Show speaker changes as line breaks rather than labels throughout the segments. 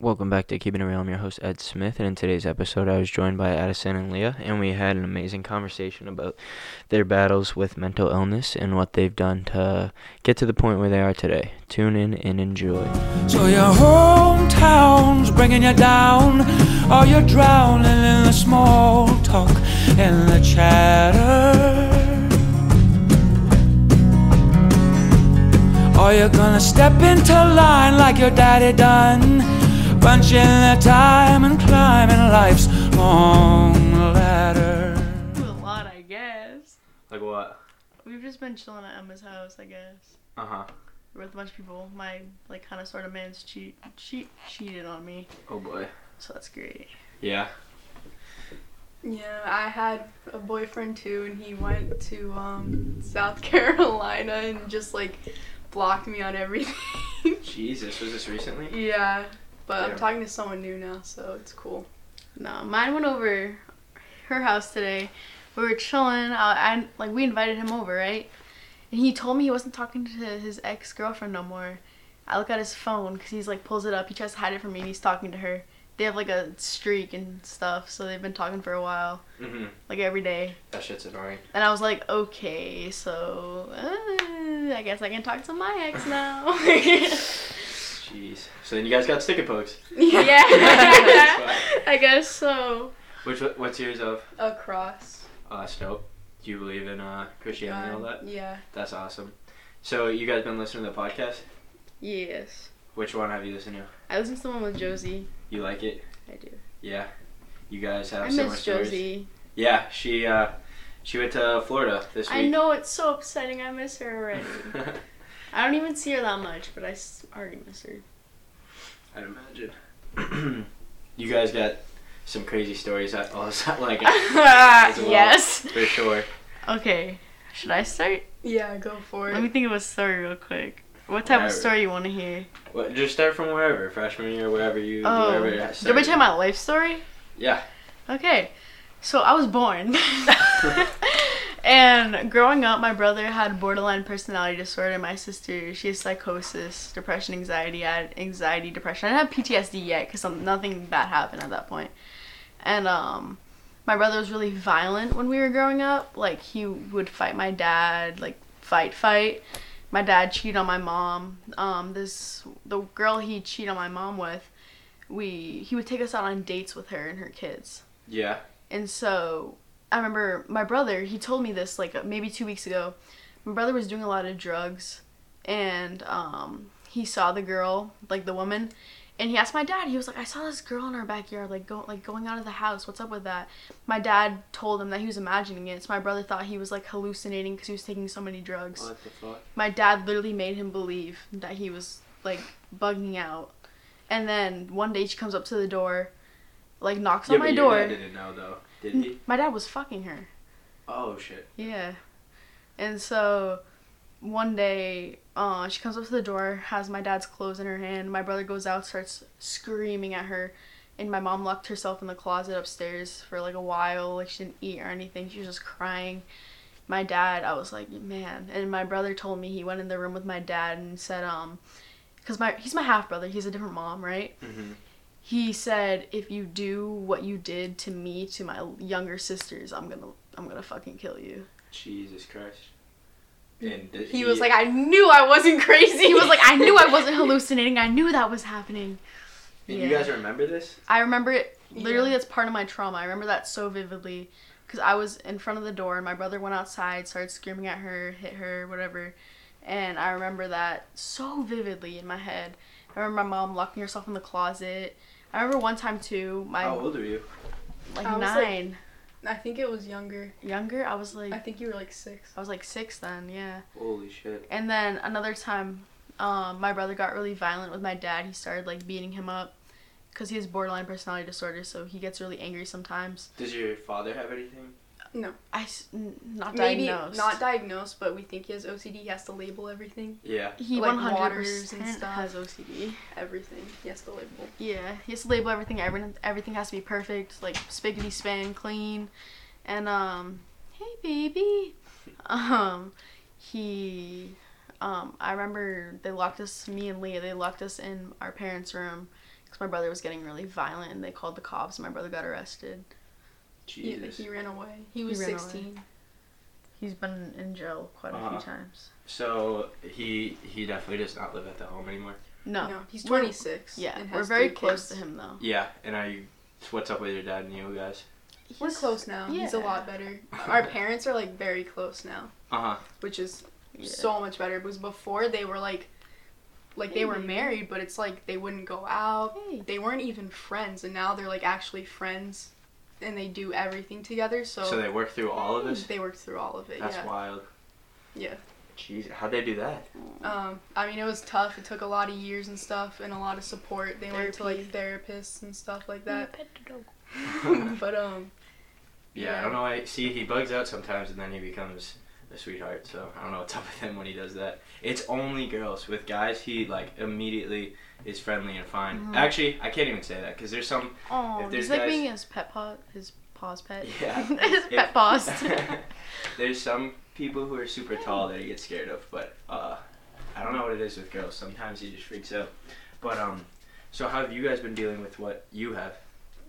Welcome back to Keeping It Real. I'm your host, Ed Smith, and in today's episode, I was joined by Addison and Leah, and we had an amazing conversation about their battles with mental illness and what they've done to get to the point where they are today. Tune in and enjoy.
So your hometown's bringing you down, or you're drowning in the small talk and the chatter. Or you're gonna step into line like your daddy done, punching the time and climbing life's long ladder.
A lot, I guess.
Like what?
We've just been chilling at Emma's house, I guess.
Uh huh.
With a bunch of people. My like kind of sort of man's cheat, cheat cheated on me,
Oh boy.
so that's great.
Yeah.
Yeah, I had a boyfriend too, and he went to um, South Carolina and just like blocked me on everything.
Jesus, was this recently?
yeah, but
Yeah.
I'm talking to someone new now, so it's cool.
No, mine went over her house today. We were chilling. I, I like we invited him over, right? And he told me he wasn't talking to his ex girlfriend no more. I look at his phone because he's like pulls it up. He tries to hide it from me, and he's talking to her. They have like a streak and stuff, so they've been talking for a while,
Mm-hmm.
like every day.
That shit's annoying.
And I was like, okay, so uh, I guess I can talk to my ex now.
Jeez. So then you guys got sticker pokes.
yeah, I guess so.
Which what's yours of?
A cross.
Uh, dope. Do you believe in uh, Christianity and all that?
Yeah.
That's awesome. So you guys been listening to the podcast?
Yes.
Which one have you listened to?
I listened to the one with Josie.
You like it?
I do.
Yeah. You guys have
I
similar
miss
stories.
Josie.
Yeah, she uh, she went to Florida this week.
I know it's so upsetting. I miss her already. I don't even see her that much, but I already miss her.
I'd imagine. you guys got some crazy stories. I also like as well,
yes.
for sure.
Okay. Should I start?
Yeah, go for it.
Let me
it.
think of a story real quick. What type
Whatever.
of story you want to hear?
Well, just start from wherever, freshman year, wherever you.
Oh,
wherever it
do
has
you want me to tell my life story?
Yeah.
Okay, so I was born. and growing up, my brother had borderline personality disorder. My sister, she has psychosis, depression, anxiety. I had anxiety, depression. I didn't have PTSD yet because nothing bad happened at that point. And um, my brother was really violent when we were growing up. Like he would fight my dad, like fight, fight. My dad cheated on my mom. Um, this the girl he cheated on my mom with. We he would take us out on dates with her and her kids.
Yeah.
And so I remember my brother, he told me this like maybe two weeks ago. My brother was doing a lot of drugs and um, he saw the girl, like the woman, and he asked my dad, he was like, I saw this girl in our backyard, like go like going out of the house. What's up with that? My dad told him that he was imagining it. So my brother thought he was like hallucinating because he was taking so many drugs.
What the fuck?
My dad literally made him believe that he was like bugging out. And then one day she comes up to the door, like knocks
yeah,
on my
your
door.
dad didn't know though, did he?
My dad was fucking her.
Oh shit.
Yeah. And so one day, uh, she comes up to the door, has my dad's clothes in her hand. My brother goes out, starts screaming at her. And my mom locked herself in the closet upstairs for like a while. Like she didn't eat or anything. She was just crying. My dad, I was like, man. And my brother told me he went in the room with my dad and said, um, because my he's my half brother. He's a different mom, right?
Mm-hmm.
He said if you do what you did to me to my younger sisters i'm gonna i'm gonna fucking kill you
Jesus Christ. And did
He was like, I knew I wasn't crazy.
he was like i knew i wasn't hallucinating i knew that was happening
And
Yeah.
you guys remember this?
i remember it literally
Yeah.
that's part of my trauma i remember that so vividly because i was in front of the door and my brother went outside started screaming at her hit her whatever and i remember that so vividly in my head i remember my mom locking herself in the closet i remember one time too my
How old are you?
like
I was, like,
nine
I think it was younger.
younger i was like
I think you were like six.
I was like six then, yeah.
Holy shit.
And then another time, um, my brother got really violent with my dad. He started like beating him up because he has borderline personality disorder, so he gets really angry sometimes.
Does your father have anything?
No.
I s- n- not
Maybe
diagnosed.
not diagnosed, but we think he has OCD. He has to label everything.
Yeah.
He
like
one hundred
waters and
percent
stuff.
has OCD.
Everything. He has to label.
Yeah, he has to label everything. Everything everything has to be perfect, like spiggity span, clean, and um, hey baby, um, he, um, I remember they locked us, me and Leah, they locked us in our parents' room Because my brother was getting really violent and they called the cops and my brother got arrested.
He,
Jesus.
he ran away. He was
ran away.
16.
He's been in jail quite a
Uh-huh.
few times.
So he he definitely does not live at the home anymore.
No.
No, he's
We're-
26.
Yeah,
and
we're
has
very
three
close
kids.
to him though.
Yeah, and are you? What's up with your dad and you guys?
We're
He's-
close now. He's a
yeah.
lot better. Our parents are like very close now,
Uh huh.
which is
Yeah.
so much better. Because before they were like, like they were
Hey.
married, but it's like they wouldn't go out.
Hey.
They weren't even friends, and now they're like actually friends, and they do everything together. So,
So they work through all of this.
they work through all of it.
That's
yeah.
wild.
Yeah.
Jeez, how'd they do that?
Um, I mean, it was tough. It took a lot of years and stuff, and a lot of support. They went to like therapists and stuff like that.
Pet the dog.
but um,
Yeah, I don't know. I see he bugs out sometimes, and then he becomes a sweetheart. So I don't know what's up with him when he does that. It's only girls. With guys, he like immediately is friendly and fine.
Mhm.
Actually, I can't even say that because there's some.
Oh,
If there's
he's like
guys-
being his pet paw, his paws pet.
Yeah.
his
If-
pet paws.
there's some people who are super tall that he gets scared of, but uh, I don't know what it is with girls. Sometimes he just freaks out. But um, so how have you guys been dealing with what you have?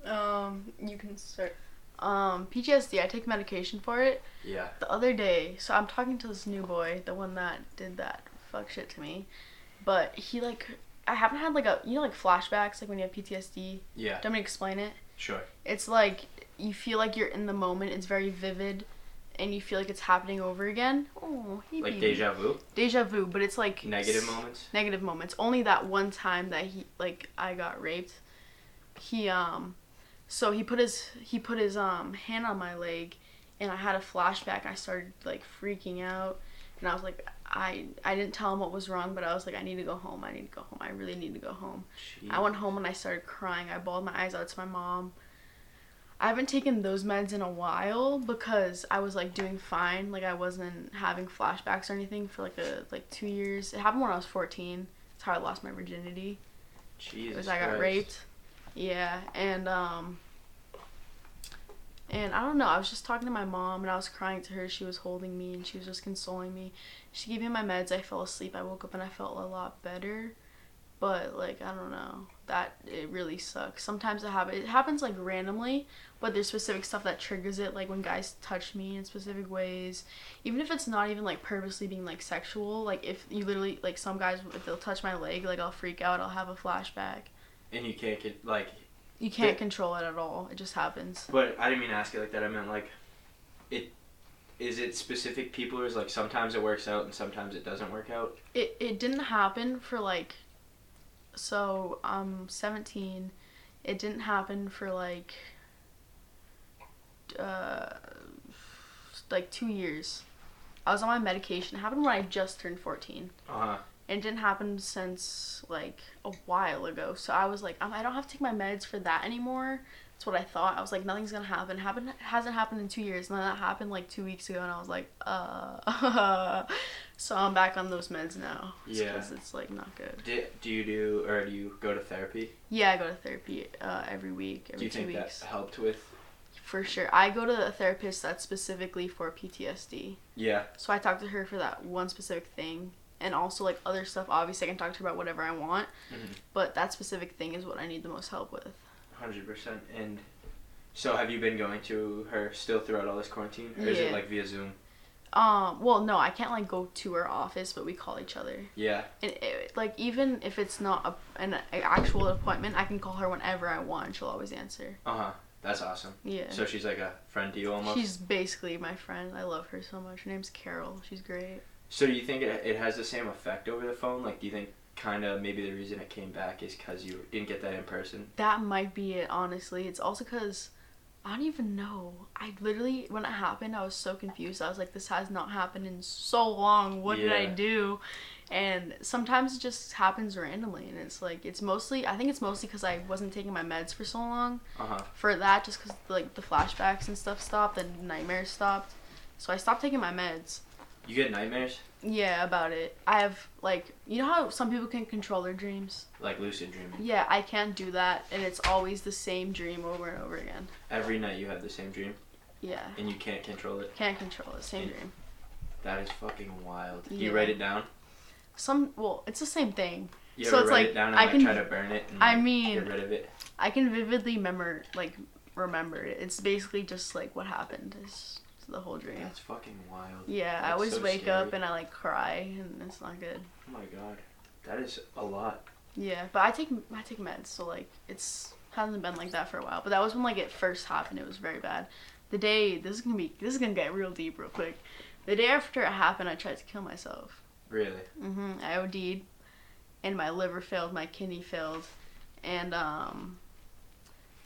um, you can start.
um, PTSD. I take medication for it.
Yeah.
The other day, so I'm talking to this new boy, the one that did that fuck shit to me, but he like. I haven't had like a you know like flashbacks like when you have PTSD.
Yeah.
Don't me explain it?
Sure.
It's like you feel like you're in the moment. It's very vivid, and you feel like it's happening over again. Oh, hey
Like
baby.
deja vu.
Deja vu, but it's like
Negative
s-
moments.
Negative moments. Only that one time that he like I got raped. He um, so he put his he put his um hand on my leg, and I had a flashback. I started like freaking out, and I was like. I, I didn't tell him what was wrong, but I was like, I need to go home. I need to go home. I really need to go home. I went home and I started crying. I bawled my eyes out to my mom. I haven't taken those meds in a while because I was like doing fine. Like I wasn't having flashbacks or anything for like a like two years. It happened when I was fourteen. That's how I lost my virginity.
Jesus
Was I got
Christ.
raped. Yeah, and um and I don't know, I was just talking to my mom and I was crying to her. She was holding me and she was just consoling me. She gave me my meds. I fell asleep. I woke up and I felt a lot better. But like I don't know, that it really sucks. Sometimes it happens. It happens like randomly, but there's specific stuff that triggers it. Like when guys touch me in specific ways, even if it's not even like purposely being like sexual. Like if you literally like some guys, if they'll touch my leg, like I'll freak out. I'll have a flashback.
And you can't get like.
You can't
Yeah.
control it at all. It just happens.
But I didn't mean to ask it like that. I meant like, it. Is it specific people, or is like sometimes it works out and sometimes it doesn't work out?
It it didn't happen for like. So I'm 17. It didn't happen for like. Uh, like two years. I was on my medication. It happened when I just turned 14.
Uh huh.
And it didn't happen since like a while ago. So I was like, um, I don't have to take my meds for that anymore. That's what I thought. I was like, nothing's gonna happen. Happen hasn't happened in two years, and then that happened like two weeks ago, and I was like, uh. so I'm back on those meds now.
Yeah.
Because it's like not good.
Do, do you do or do you go to therapy?
Yeah, I go to therapy uh, every week,
do
every
you
two
think
weeks.
that helped with?
For sure. I go to a therapist that's specifically for PTSD.
Yeah.
So I talk to her for that one specific thing. And also like other stuff, obviously I can talk to her about whatever I want.
Mhm.
But that specific thing is what I need the most help with.
Hundred percent. And so, have you been going to her still throughout all this quarantine, or is it like via Zoom?
Um, well, no, I can't like go to her office, but we call each other.
Yeah.
And it, like even if it's not a, an actual appointment, I can call her whenever I want. and She'll always answer.
Uh huh. That's awesome.
Yeah.
So she's like a friend to you almost.
She's basically my friend. I love her so much. Her name's Carol. She's great.
So do you think it, it has the same effect over the phone? Like, do you think kind of maybe the reason it came back is because you didn't get that in person?
That might be it, honestly. It's also because I don't even know. I literally, when it happened, I was so confused. I was like, this has not happened in so long. What did I do? And sometimes it just happens randomly. And it's like, it's mostly, I think it's mostly because I wasn't taking my meds for so long.
Uh huh.
For that, just because like the flashbacks and stuff stopped and nightmares stopped. So I stopped taking my meds.
You get nightmares,
Yeah, about it. I have, like, you know how some people can control their dreams?
like lucid dreaming.
Yeah, I can't do that. And it's always the same dream over and over again.
Every night you have the same dream,
Yeah.
and you can't control it.
Can't control it. Same dream.
That is fucking wild. Do you write it down?
Some well, it's the same thing.
You
So it's
write
like,
it down and
I
like
can-
try to burn it and
I
like,
mean-
get rid of it?
I can vividly remember like remember it. It's basically just like what happened. It's the whole dream.
That's fucking wild.
Yeah, I always
so
wake
scary.
up and I like cry and it's not good.
Oh my god, that is a lot.
Yeah, but I take I take meds, so like it's hasn't been like that for a while. But that was when like it first happened. It was very bad. The day this is gonna be this is gonna get real deep real quick. The day after it happened, I tried to kill myself.
Really?
hmm I OD'd, and my liver failed, my kidney failed, and um,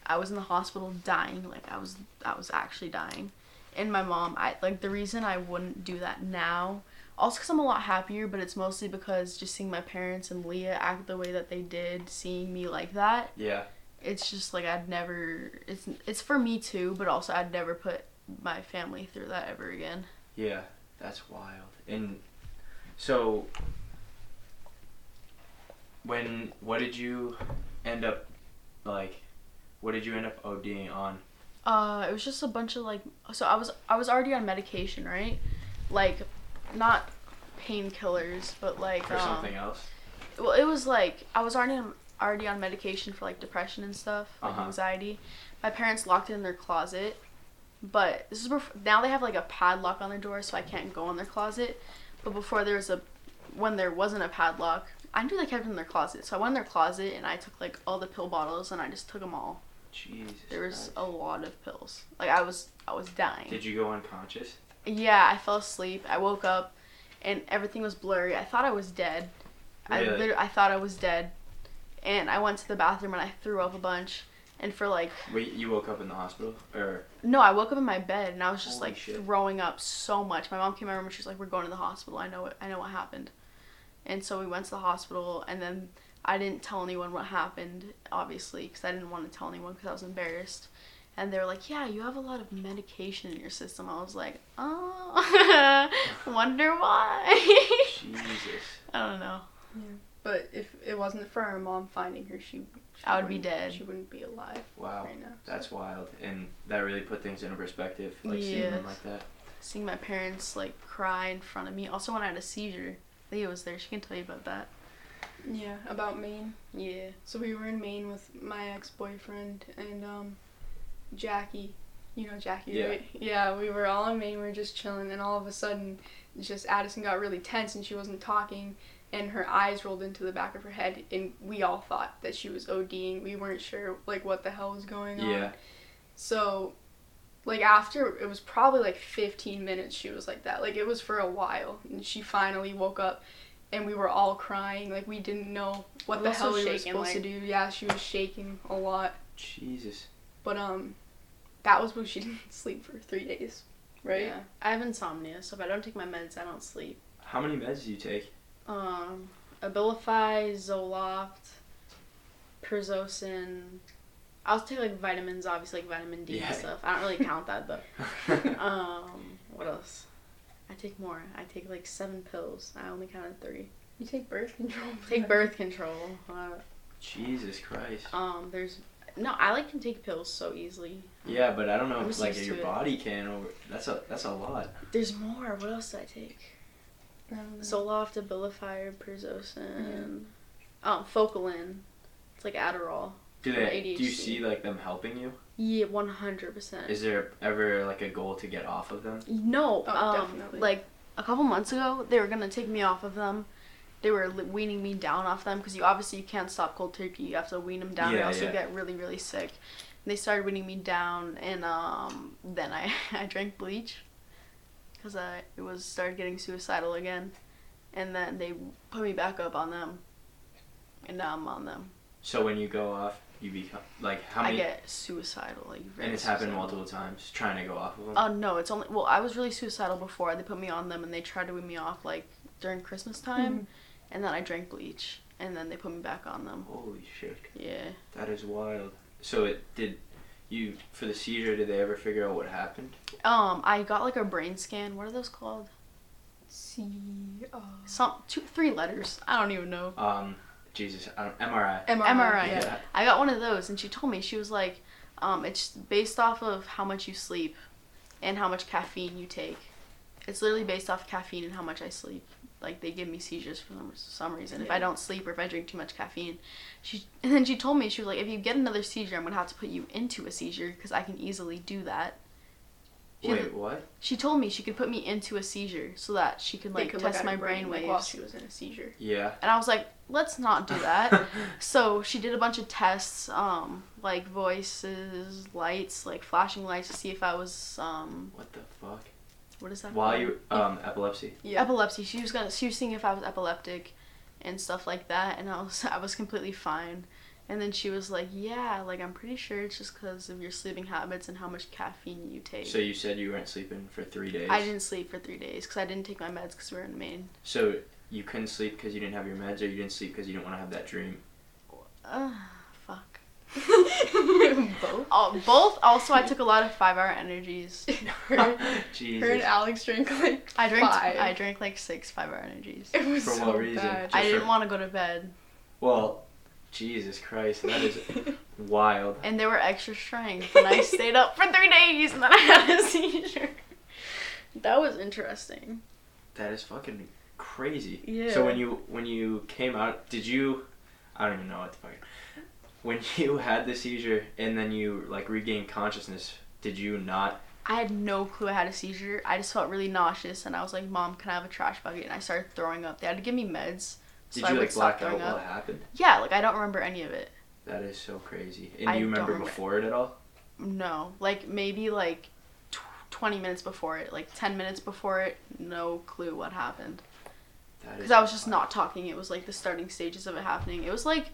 I was in the hospital dying. Like I was, I was actually dying. And my mom, I like the reason I wouldn't do that now. Also, because I'm a lot happier, but it's mostly because just seeing my parents and Leah act the way that they did, seeing me like that,
Yeah.
it's just like I'd never. It's it's for me too, but also I'd never put my family through that ever again.
Yeah, that's wild. And so, when what did you end up like? What did you end up ODing on?
Uh, it was just a bunch of like. So I was I was already on medication, right? Like, not painkillers, but like
For
um,
something else?
Well, it was like I was already on, already on medication for like depression and stuff, like
Uh-huh.
anxiety. My parents locked it in their closet, but this is bef- now they have like a padlock on their door, so I can't go in their closet. But before there was a, when there wasn't a padlock, I knew they kept it in their closet, so I went in their closet and I took like all the pill bottles and I just took them all.
Jesus.
There was
Christ.
a lot of pills. Like I was I was dying.
Did you go unconscious?
Yeah, I fell asleep. I woke up, and everything was blurry. I thought I was dead. I
Really?
literally, I thought I was dead, and I went to the bathroom and I threw up a bunch. And for like,
Wait, you woke up in the hospital, or
no, I woke up in my bed and I was just
Holy
like
shit.
throwing up so much. My mom came in my room and she's like, "We're going to the hospital. I know it. I know what happened." And so we went to the hospital, and then I didn't tell anyone what happened, obviously, because I didn't want to tell anyone because I was embarrassed. And they were like, "Yeah, you have a lot of medication in your system." I was like, "Oh, wonder why."
Jesus.
I don't know.
But if it wasn't for our mom finding her, she, she
I would be dead.
She wouldn't be alive
Wow.
right now.
That's wild, and that really put things into perspective, like seeing them like that.
Seeing my parents like cry in front of me. Also, when I had a seizure, Leah was there. She can tell you about that.
Yeah, about Maine.
Yeah.
So we were in Maine with my ex-boyfriend and um, Jackie. You know Jackie,
Yeah.
right? Yeah, we were all in Maine. We were just chilling, and all of a sudden, just Addison got really tense, and she wasn't talking, and her eyes rolled into the back of her head, and we all thought that she was ODing. We weren't sure like what the hell was going on.
Yeah.
So, like after it was probably like 15 minutes, she was like that. Like it was for a while, and she finally woke up, and we were all crying. Like we didn't know what
I'm
the hell we were
shaking,
supposed to do. Yeah, she was shaking a lot,
Jesus.
but um, that was when she didn't sleep for three days, right?
Yeah. I have insomnia, so if I don't take my meds, I don't sleep.
How many meds do you take?
Um, Abilify, Zoloft, Prazosin. I'll take like vitamins, obviously like vitamin D
Yeah.
and stuff. I don't really count that but Um, what else? I take more. I take like seven pills. I only counted three.
You take birth control.
Take birth control. Uh,
Jesus Christ.
um, there's no. I like can take pills so easily.
Yeah, but I don't know
I'm
if like your
to it.
body can. Or that's a that's a lot.
There's more. What else did I take?
Um,
Zoloft, Abilify, Prazosin. Um, Focalin. It's like Adderall.
Do
For
they? Do you see like them helping you?
Yeah, one hundred percent.
Is there ever like a goal to get off of them?
No,
Oh,
um,
definitely.
like a couple months ago, they were gonna take me off of them. They were weaning me down off them because you obviously you can't stop cold turkey. You have to wean them down, or
Yeah,
else
yeah.
you get really really sick. And they started weaning me down, and um, then I I drank bleach because I it was started getting suicidal again, and then they put me back up on them, and now I'm on them.
So when you go off, you become like how
I
many?
get suicidal like very
and it's happened
suicidal.
multiple times. Trying to go off of them.
Oh no, it's only well. I was really suicidal before. They put me on them, and they tried to wean me off like during Christmas time,
Mhm.
and then I drank bleach, and then they put me back on them.
Holy shit,
Yeah.
that is wild. So it did. You for the seizure? Did they ever figure out what happened?
Um, I got like a brain scan. What are those called?
C. Uh,
Some two, three letters. I don't even know.
Um, Jesus, I don't, MRI.
MRI.
MRI.
Yeah.
I got one of those, and she told me she was like, um, it's based off of how much you sleep, and how much caffeine you take. It's literally based off caffeine and how much I sleep. like they give me seizures for some, some reason if I don't sleep or if I drink too much caffeine. She and then she told me she was like, if you get another seizure, I'm gonna have to put you into a seizure because I can easily do that. She,
Wait, what?
she told me she could put me into a seizure so that she could like
could
test my
her
brain
like,
waves.
while she was in a seizure.
Yeah.
and I was like, let's not do that. So she did a bunch of tests, um, like voices, lights, like flashing lights to see if I was um,
what the fuck?
what is that?
While
called?
you um epilepsy.
Yeah.
epilepsy. She was gonna she was seeing if I was epileptic, and stuff like that, and I was I was completely fine. And then she was like, "Yeah, like I'm pretty sure it's just because of your sleeping habits and how much caffeine you take."
So you said you weren't sleeping for three days.
I didn't sleep for three days because I didn't take my meds because we were in Maine.
So you couldn't sleep because you didn't have your meds, or you didn't sleep because you didn't want to have that dream.
Ugh, fuck.
Both.
Oh, both. Also, I took a lot of five-hour energies.
her, her and Alex drank like
I drank.
five.
I drank like six five-hour energies.
It was
For
so
what reason?
bad.
Just
I didn't want to go to bed,
Well, Jesus Christ, that is wild.
and they were extra strength, and I stayed up for three days, and then I had a seizure. That was interesting.
That is fucking crazy.
Yeah.
So when you when you came out, did you? I don't even know what the fuck. When you had the seizure and then you like regained consciousness, did you not?
I had no clue I had a seizure. I just felt really nauseous, and I was like, "Mom, can I have a trash bucket?" And I started throwing up. They had to give me meds,
Did
I
you
would
like black out
throwing
while it happened?
Yeah, like I don't remember any of it.
That is so crazy. And
I
do you
don't
remember
remember.
before it at all?
No, like maybe like tw- twenty minutes before it, like ten minutes before it. No clue what happened because I was just
wild.
not talking. It was like the starting stages of it happening. It was like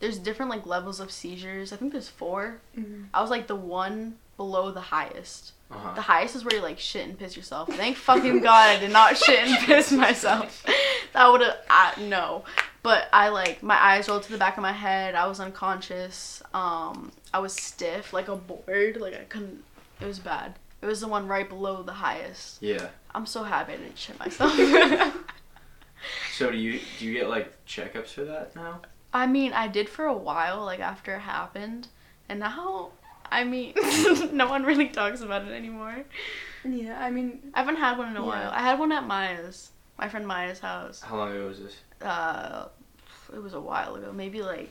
there's different like levels of seizures. I think there's four.
Mhm.
I was like the one below the highest.
Uh-huh.
The highest is where you like shit and piss yourself. Thank fucking god I did not shit and piss myself. That would have no. But I like my eyes rolled to the back of my head. I was unconscious. Um, I was stiff like a board. Like I couldn't. It was bad. It was the one right below the highest.
Yeah.
I'm so happy I didn't shit myself.
So do you do you get like checkups for that now?
I mean, I did for a while, like after it happened, and now, I mean, no one really talks about it anymore.
Yeah, I mean,
I haven't had one in a
Yeah.
while. I had one at Maya's, my friend Maya's house.
How long ago was this?
Uh, it was a while ago, maybe like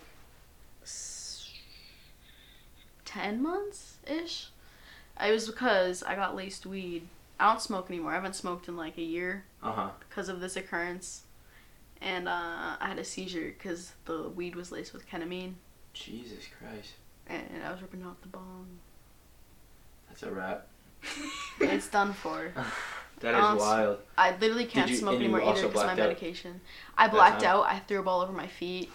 ten months ish. It was because I got laced weed. I don't smoke anymore. I haven't smoked in like a year
Uh huh.
because of this occurrence, and uh, I had a seizure because the weed was laced with ketamine,
Jesus Christ.
And I was ripping off the bong.
That's a wrap.
it's done for.
That is wild.
I literally can't
you-
smoke anymore either because of my medication. I blacked out. I threw a ball over my feet,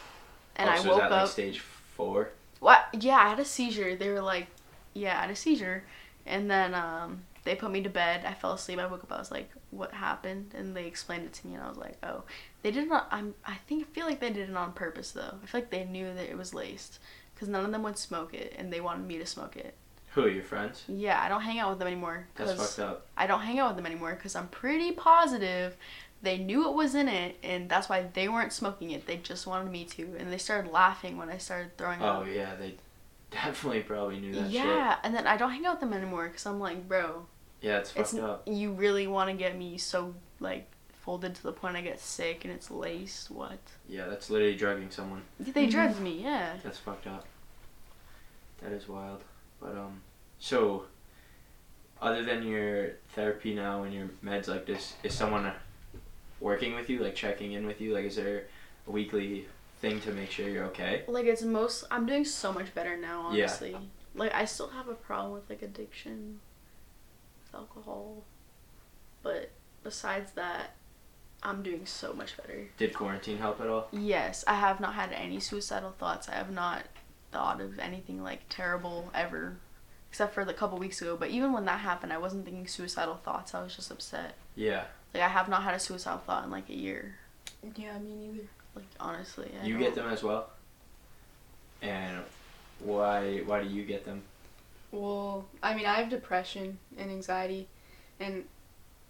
and
oh,
I
so
woke
that
up.
like stage four?
What? Yeah, I had a seizure. They were like, yeah, I had a seizure, and then um, they put me to bed. I fell asleep. I woke up. I was like, what happened? And they explained it to me, and I was like, oh, they did not. I'm. I think I feel like they did it on purpose though. I feel like they knew that it was laced, because none of them would smoke it, and they wanted me to smoke it.
Who are your friends?
Yeah, I don't hang out with them anymore.
That's fucked up.
I don't hang out with them anymore because I'm pretty positive they knew it was in it and that's why they weren't smoking it. They just wanted me to. And they started laughing when I started throwing it.
Oh
up.
yeah, they definitely probably knew that
Yeah,
shit.
and then I don't hang out with them anymore because I'm like, bro,
Yeah, it's
it's
fucked up.
you really want to get me so like folded to the point I get sick and it's laced. What?
Yeah, that's literally drugging someone.
They
Mhm.
drugged me, yeah.
That's fucked up. That is wild. But um, so other than your therapy now and your meds like this, is someone working with you, like checking in with you? Like, is there a weekly thing to make sure you're okay?
Like it's most. I'm doing so much better now,
Yeah.
honestly. Like I still have a problem with like addiction, with alcohol, but besides that, I'm doing so much better.
Did quarantine help at all?
Yes, I have not had any suicidal thoughts. I have not thought of anything like terrible ever, except for the couple weeks ago. But even when that happened, I wasn't thinking suicidal thoughts. I was just upset.
Yeah.
Like I have not had a suicidal thought in like a year.
yeah, me neither.
Like honestly, I
You
don't-
get them as well. And why why do you get them?
Well, I mean, I have depression and anxiety, and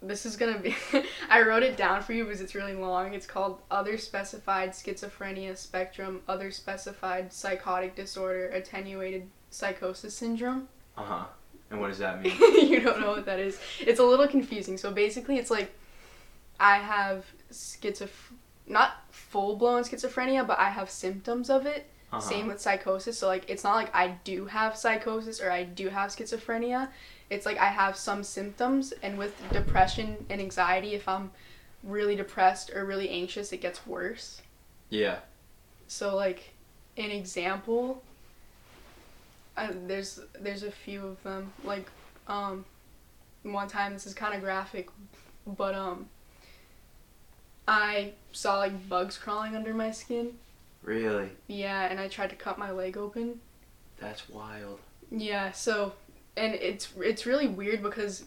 this is gonna be. I wrote it down for you because it's really long. It's called Other Specified Schizophrenia Spectrum, Other Specified Psychotic Disorder, Attenuated Psychosis Syndrome.
Uh huh. And what does that mean?
you don't know what that is. It's a little confusing. So basically, it's like I have schizoph not full blown schizophrenia, but I have symptoms of it.
Uh-huh.
Same with psychosis. So like it's not like I do have psychosis or I do have schizophrenia. It's like I have some symptoms and with depression and anxiety if I'm really depressed or really anxious it gets worse.
Yeah.
So like an example uh, there's there's a few of them like um one time this is kind of graphic but um I saw like bugs crawling under my skin.
Really?
Yeah, and I tried to cut my leg open.
That's wild.
Yeah, so and it's it's really weird because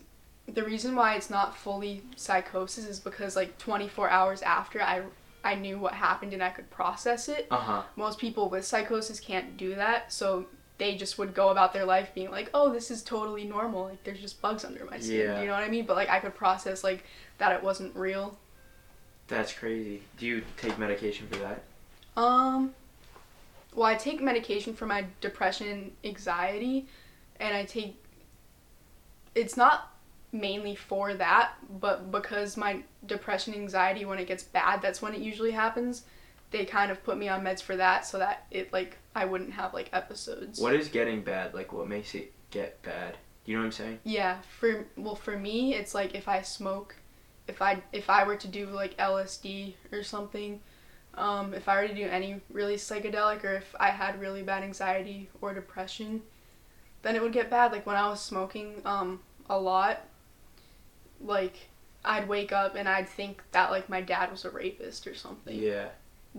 the reason why it's not fully psychosis is because like 24 hours after I I knew what happened and I could process it.
Uh huh.
Most people with psychosis can't do that, so they just would go about their life being like, "Oh, this is totally normal. Like there's just bugs under my skin."
Yeah.
You know what I mean? But like I could process like that it wasn't real.
That's crazy. Do you take medication for that?
Um, well, I take medication for my depression anxiety, and I take. It's not mainly for that, but because my depression anxiety, when it gets bad, that's when it usually happens. They kind of put me on meds for that, so that it like I wouldn't have like episodes.
What is getting bad? Like, what makes it get bad? You know what I'm saying?
Yeah, for well for me it's like if I smoke, if I if I were to do like LSD or something, um, if I were to do any really psychedelic or if I had really bad anxiety or depression, then it would get bad. Like when I was smoking um a lot, like I'd wake up and I'd think that like my dad was a rapist or something.
Yeah.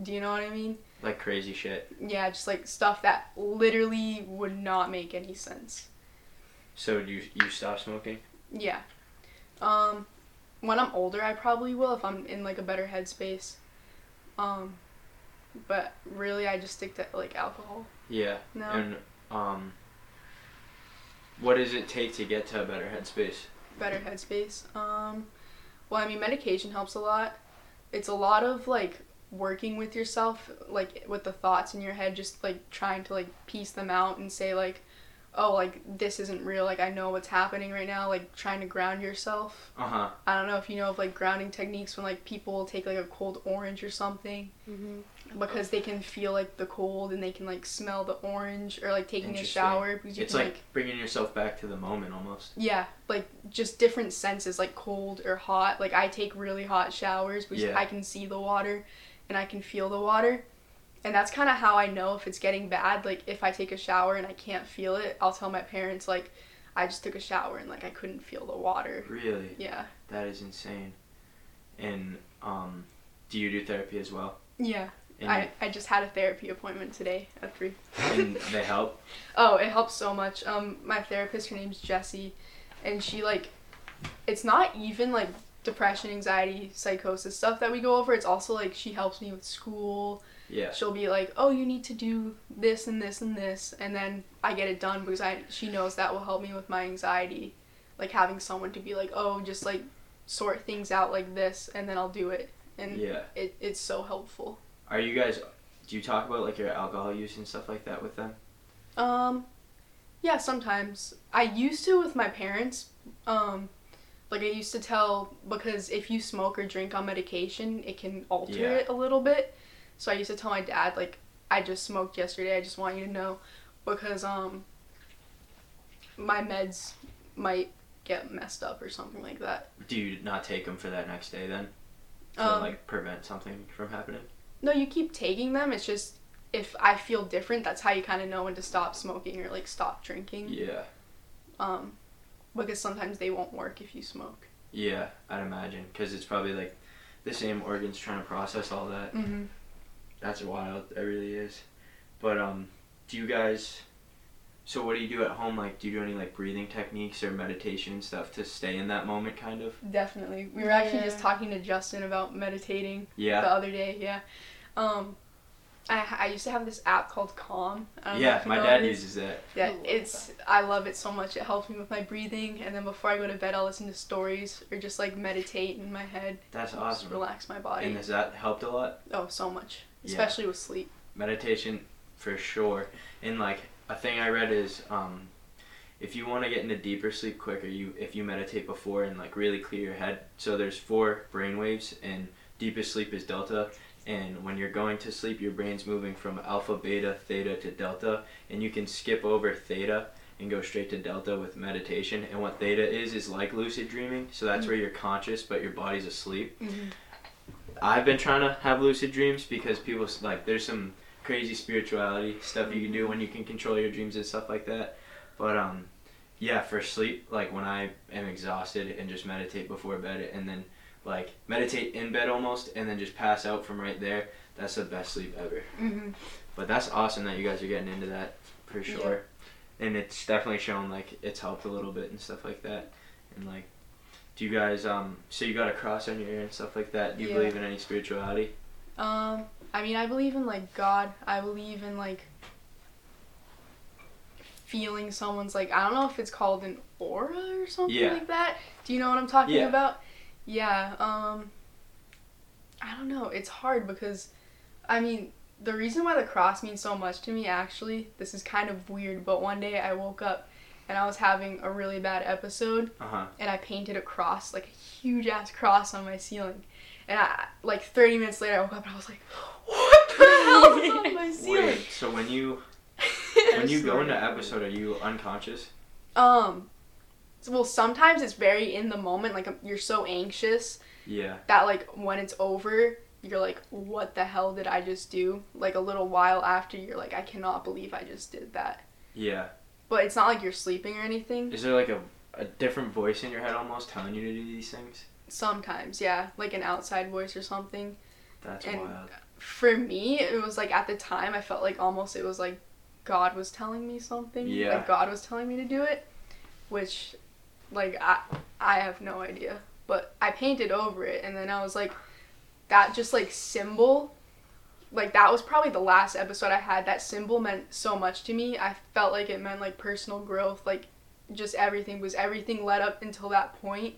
Do you know what I mean?
Like crazy shit.
Yeah, just like stuff that literally would not make any sense.
So you you stop smoking?
Yeah. Um, when I'm older, I probably will if I'm in like a better headspace. Um, but really, I just stick to like alcohol.
Yeah.
No.
And um. What does it take to get to a better headspace?
Better headspace. Um, well, I mean, medication helps a lot. It's a lot of like working with yourself, like with the thoughts in your head, just like trying to like piece them out and say like, oh, like this isn't real. Like I know what's happening right now. Like trying to ground yourself.
Uh huh.
I don't know if you know of like grounding techniques when like people take like a cold orange or something
Mm-hmm.
Because they can feel like the cold and they can like smell the orange or like taking a shower because you
It's
can
like, bringing yourself back to the moment almost.
yeah like just different senses like cold or hot like I take really hot showers because
Yeah.
I can see the water and I can feel the water and that's kind of how I know if it's getting bad like if I take a shower and I can't feel it I'll tell my parents like I just took a shower and like I couldn't feel the water
Really,
yeah
that is insane. And um, do you do therapy as well?
yeah
And,
I, I just had a therapy appointment today at 3
and they help.
Oh, it helps so much. Um, my therapist, her name's Jessie, and she like, it's not even like depression, anxiety, psychosis stuff that we go over. It's also like she helps me with school.
Yeah.
She'll be like, "Oh, you need to do this and this and this," and then I get it done because I she knows that will help me with my anxiety, like having someone to be like, "Oh, just like sort things out like this," and then I'll do it, and
Yeah.
it it's so helpful.
Are you guys? Do you talk about like your alcohol use and stuff like that with them?
Um, yeah, sometimes. I used to with my parents. Um, like I used to tell because if you smoke or drink on medication, it can alter
Yeah.
it a little bit. So I used to tell my dad like I just smoked yesterday. I just want you to know because um my meds might get messed up or something like that.
Do you not take them for that next day then? To
Um,
like prevent something from happening?
No, you keep taking them. It's just if I feel different, that's how you kind of know when to stop smoking or like stop drinking.
Yeah.
Um, because sometimes they won't work if you smoke.
Yeah, I'd imagine because it's probably like the same organs trying to process all that.
Mm-hmm.
That's wild. It really is. But um, do you guys? So what do you do at home? Like, do you do any like breathing techniques or meditation and stuff to stay in that moment, kind of?
Definitely. We were actually
Yeah.
just talking to Justin about meditating
Yeah.
the other day. Yeah. Um, I, I used to have this app called Calm. I don't know
Yeah, my dad
it.
uses that.
Yeah,
I love
it's I love it so much. It helps me with my breathing, and then before I go to bed, I'll listen to stories or just like meditate in my head,
That's
just
awesome.
relax my body.
And has that helped a lot?
oh, so much,
Yeah.
especially with sleep.
meditation for sure and like a thing i read is um if you want to get into deeper sleep quicker, you if you meditate before and like really clear your head. So there's four brain waves, and deepest sleep is delta. And when you're going to sleep, your brain's moving from alpha, beta, theta to delta, and you can skip over theta and go straight to delta with meditation. And what theta is is like lucid dreaming. So that's mm-hmm. where you're conscious, but your body's asleep. Mm-hmm. I've been trying to have lucid dreams because people like there's some crazy spirituality stuff you can do mm-hmm. when you can control your dreams and stuff like that. But um yeah, for sleep, like when I am exhausted and just meditate before bed and then like meditate in bed almost and then just pass out from right there, that's the best sleep ever.
Mm-hmm.
But that's awesome that you guys are getting into that for
Yeah.
sure. And it's definitely shown like it's helped a little bit and stuff like that. And like do you guys um so you got a cross on your ear and stuff like that? Do you
Yeah.
believe in any spirituality?
Um, I mean, I believe in like God. I believe in like feeling someone's like I don't know if it's called an aura or something
Yeah.
like that. Do you know what I'm talking
Yeah.
about? Yeah. Um, I don't know. It's hard because, I mean, the reason why the cross means so much to me actually, this is kind of weird, but one day I woke up and I was having a really bad episode
Uh huh.
and I painted a cross, like a huge ass cross on my ceiling. And I, like 30 minutes later, I woke up and I was like, what the hell is on my ceiling?
Wait, so when you when you go into episode, are you unconscious?
Um, well, sometimes it's very in the moment, like um, you're so anxious
Yeah.
that like when it's over, you're like, what the hell did I just do? Like a little while after, you're like, I cannot believe I just did that.
Yeah.
But it's not like you're sleeping or anything.
Is there like a a different voice in your head almost telling you to do these things?
Sometimes, yeah, like an outside voice or something.
That's
And-
wild.
for me, it was like at the time I felt like almost it was like God was telling me something.
Yeah.
Like God was telling me to do it, which, like I I have no idea. But I painted over it, and then I was like, that just like symbol. Like that was probably the last episode I had. That symbol meant so much to me. I felt like it meant like personal growth. Like just everything was everything led up until that point,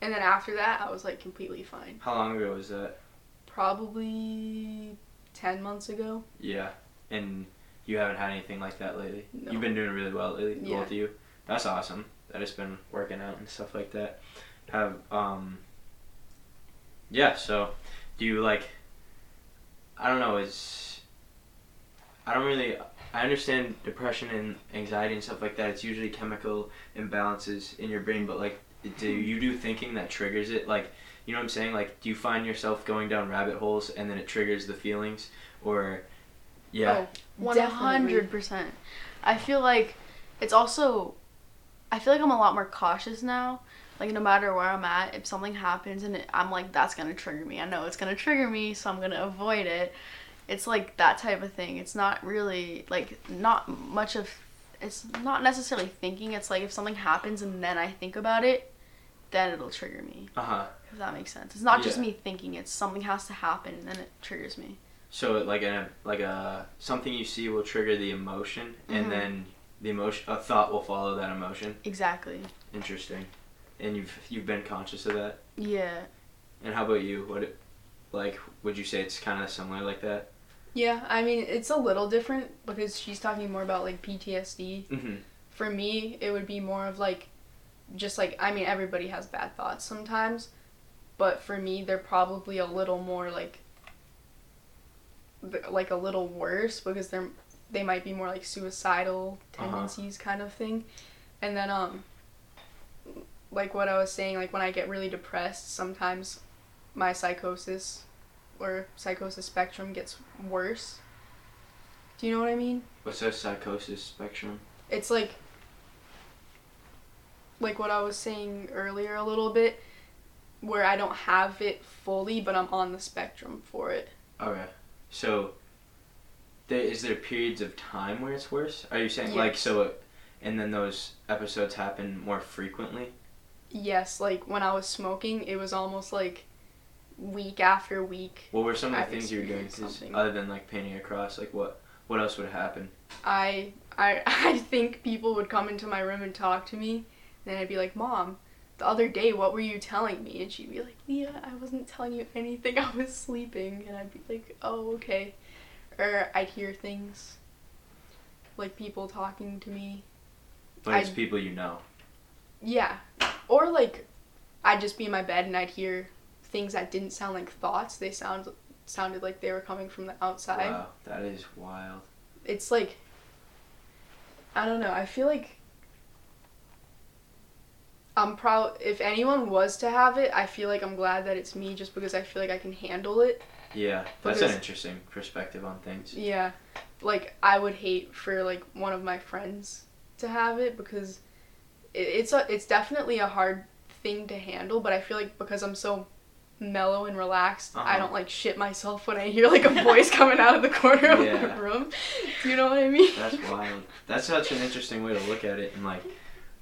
and then after that I was like completely fine.
How long ago was that?
Probably ten months ago.
Yeah. And you haven't had anything like that lately.
No.
You've been doing really well lately,
Yeah.
both of you. That's awesome. That it's been working out and stuff like that. Have um. Yeah. So, do you like? I don't know. Is I don't really. I understand depression and anxiety and stuff like that. It's usually chemical imbalances in your brain, but like, do you do thinking that triggers it? Like, you know what I'm saying? Like, do you find yourself going down rabbit holes and then it triggers the feelings, or yeah,
Oh,
One hundred percent. I feel like it's also. I feel like I'm a lot more cautious now. Like no matter where I'm at, if something happens and it, I'm like, that's gonna trigger me. I know it's gonna trigger me, so I'm gonna avoid it. It's like that type of thing. It's not really like not much of. It's not necessarily thinking. It's like if something happens and then I think about it, then it'll trigger me.
uh huh.
If that makes sense. It's not just me thinking. It's something has to happen and then it triggers me.
So like a like a something you see will trigger the emotion, and
Mhm.
then the emotion a thought will follow that emotion.
Exactly.
Interesting, and you've you've been conscious of that.
Yeah.
And how about you? What, it, like, would you say it's kind of similar like that?
Yeah, I mean it's a little different because she's talking more about like PTSD.
Mm-hmm.
For me, it would be more of like just like I mean everybody has bad thoughts sometimes, but for me they're probably a little more like like a little worse because they're they might be more like suicidal
Uh-huh.
tendencies kind of thing. And then um like what I was saying like when I get really depressed, sometimes my psychosis or psychosis spectrum gets worse. Do you know what I mean?
What's that psychosis spectrum?
It's like like what I was saying earlier a little bit where I don't have it fully but I'm on the spectrum for it.
Okay, so there is there periods of time where it's worse? Are you saying like so, it, and then those episodes happen more frequently?
Yes, like when I was smoking, it was almost like week after week.
What were some of the
I've
things you were doing
something.
other than like painting across? like what what else would happen?
I I I think people would come into my room and talk to me, and then I'd be like, "Mom, the other day, what were you telling me?" And she'd be like, "Leah, I wasn't telling you anything. I was sleeping." And I'd be like, "Oh, okay." Or I'd hear things like people talking to me,
But it's
I-
people you know.
Yeah. Or like I'd just be in my bed and I'd hear things that didn't sound like thoughts. They sound sounded like they were coming from the outside.
Wow, that is wild.
It's like I don't know. I feel like I'm proud if anyone was to have it, I feel like I'm glad that it's me just because I feel like I can handle it.
Yeah, that's an interesting perspective on things.
Yeah. Like I would hate for like one of my friends to have it because it, it's a it's definitely a hard thing to handle, but I feel like because I'm so mellow and relaxed, I
Uh-huh.
don't like shit myself when I hear like a voice coming out of the corner of
Yeah.
the room. Do you know what I mean?
That's wild. That's such an interesting way to look at it, and like,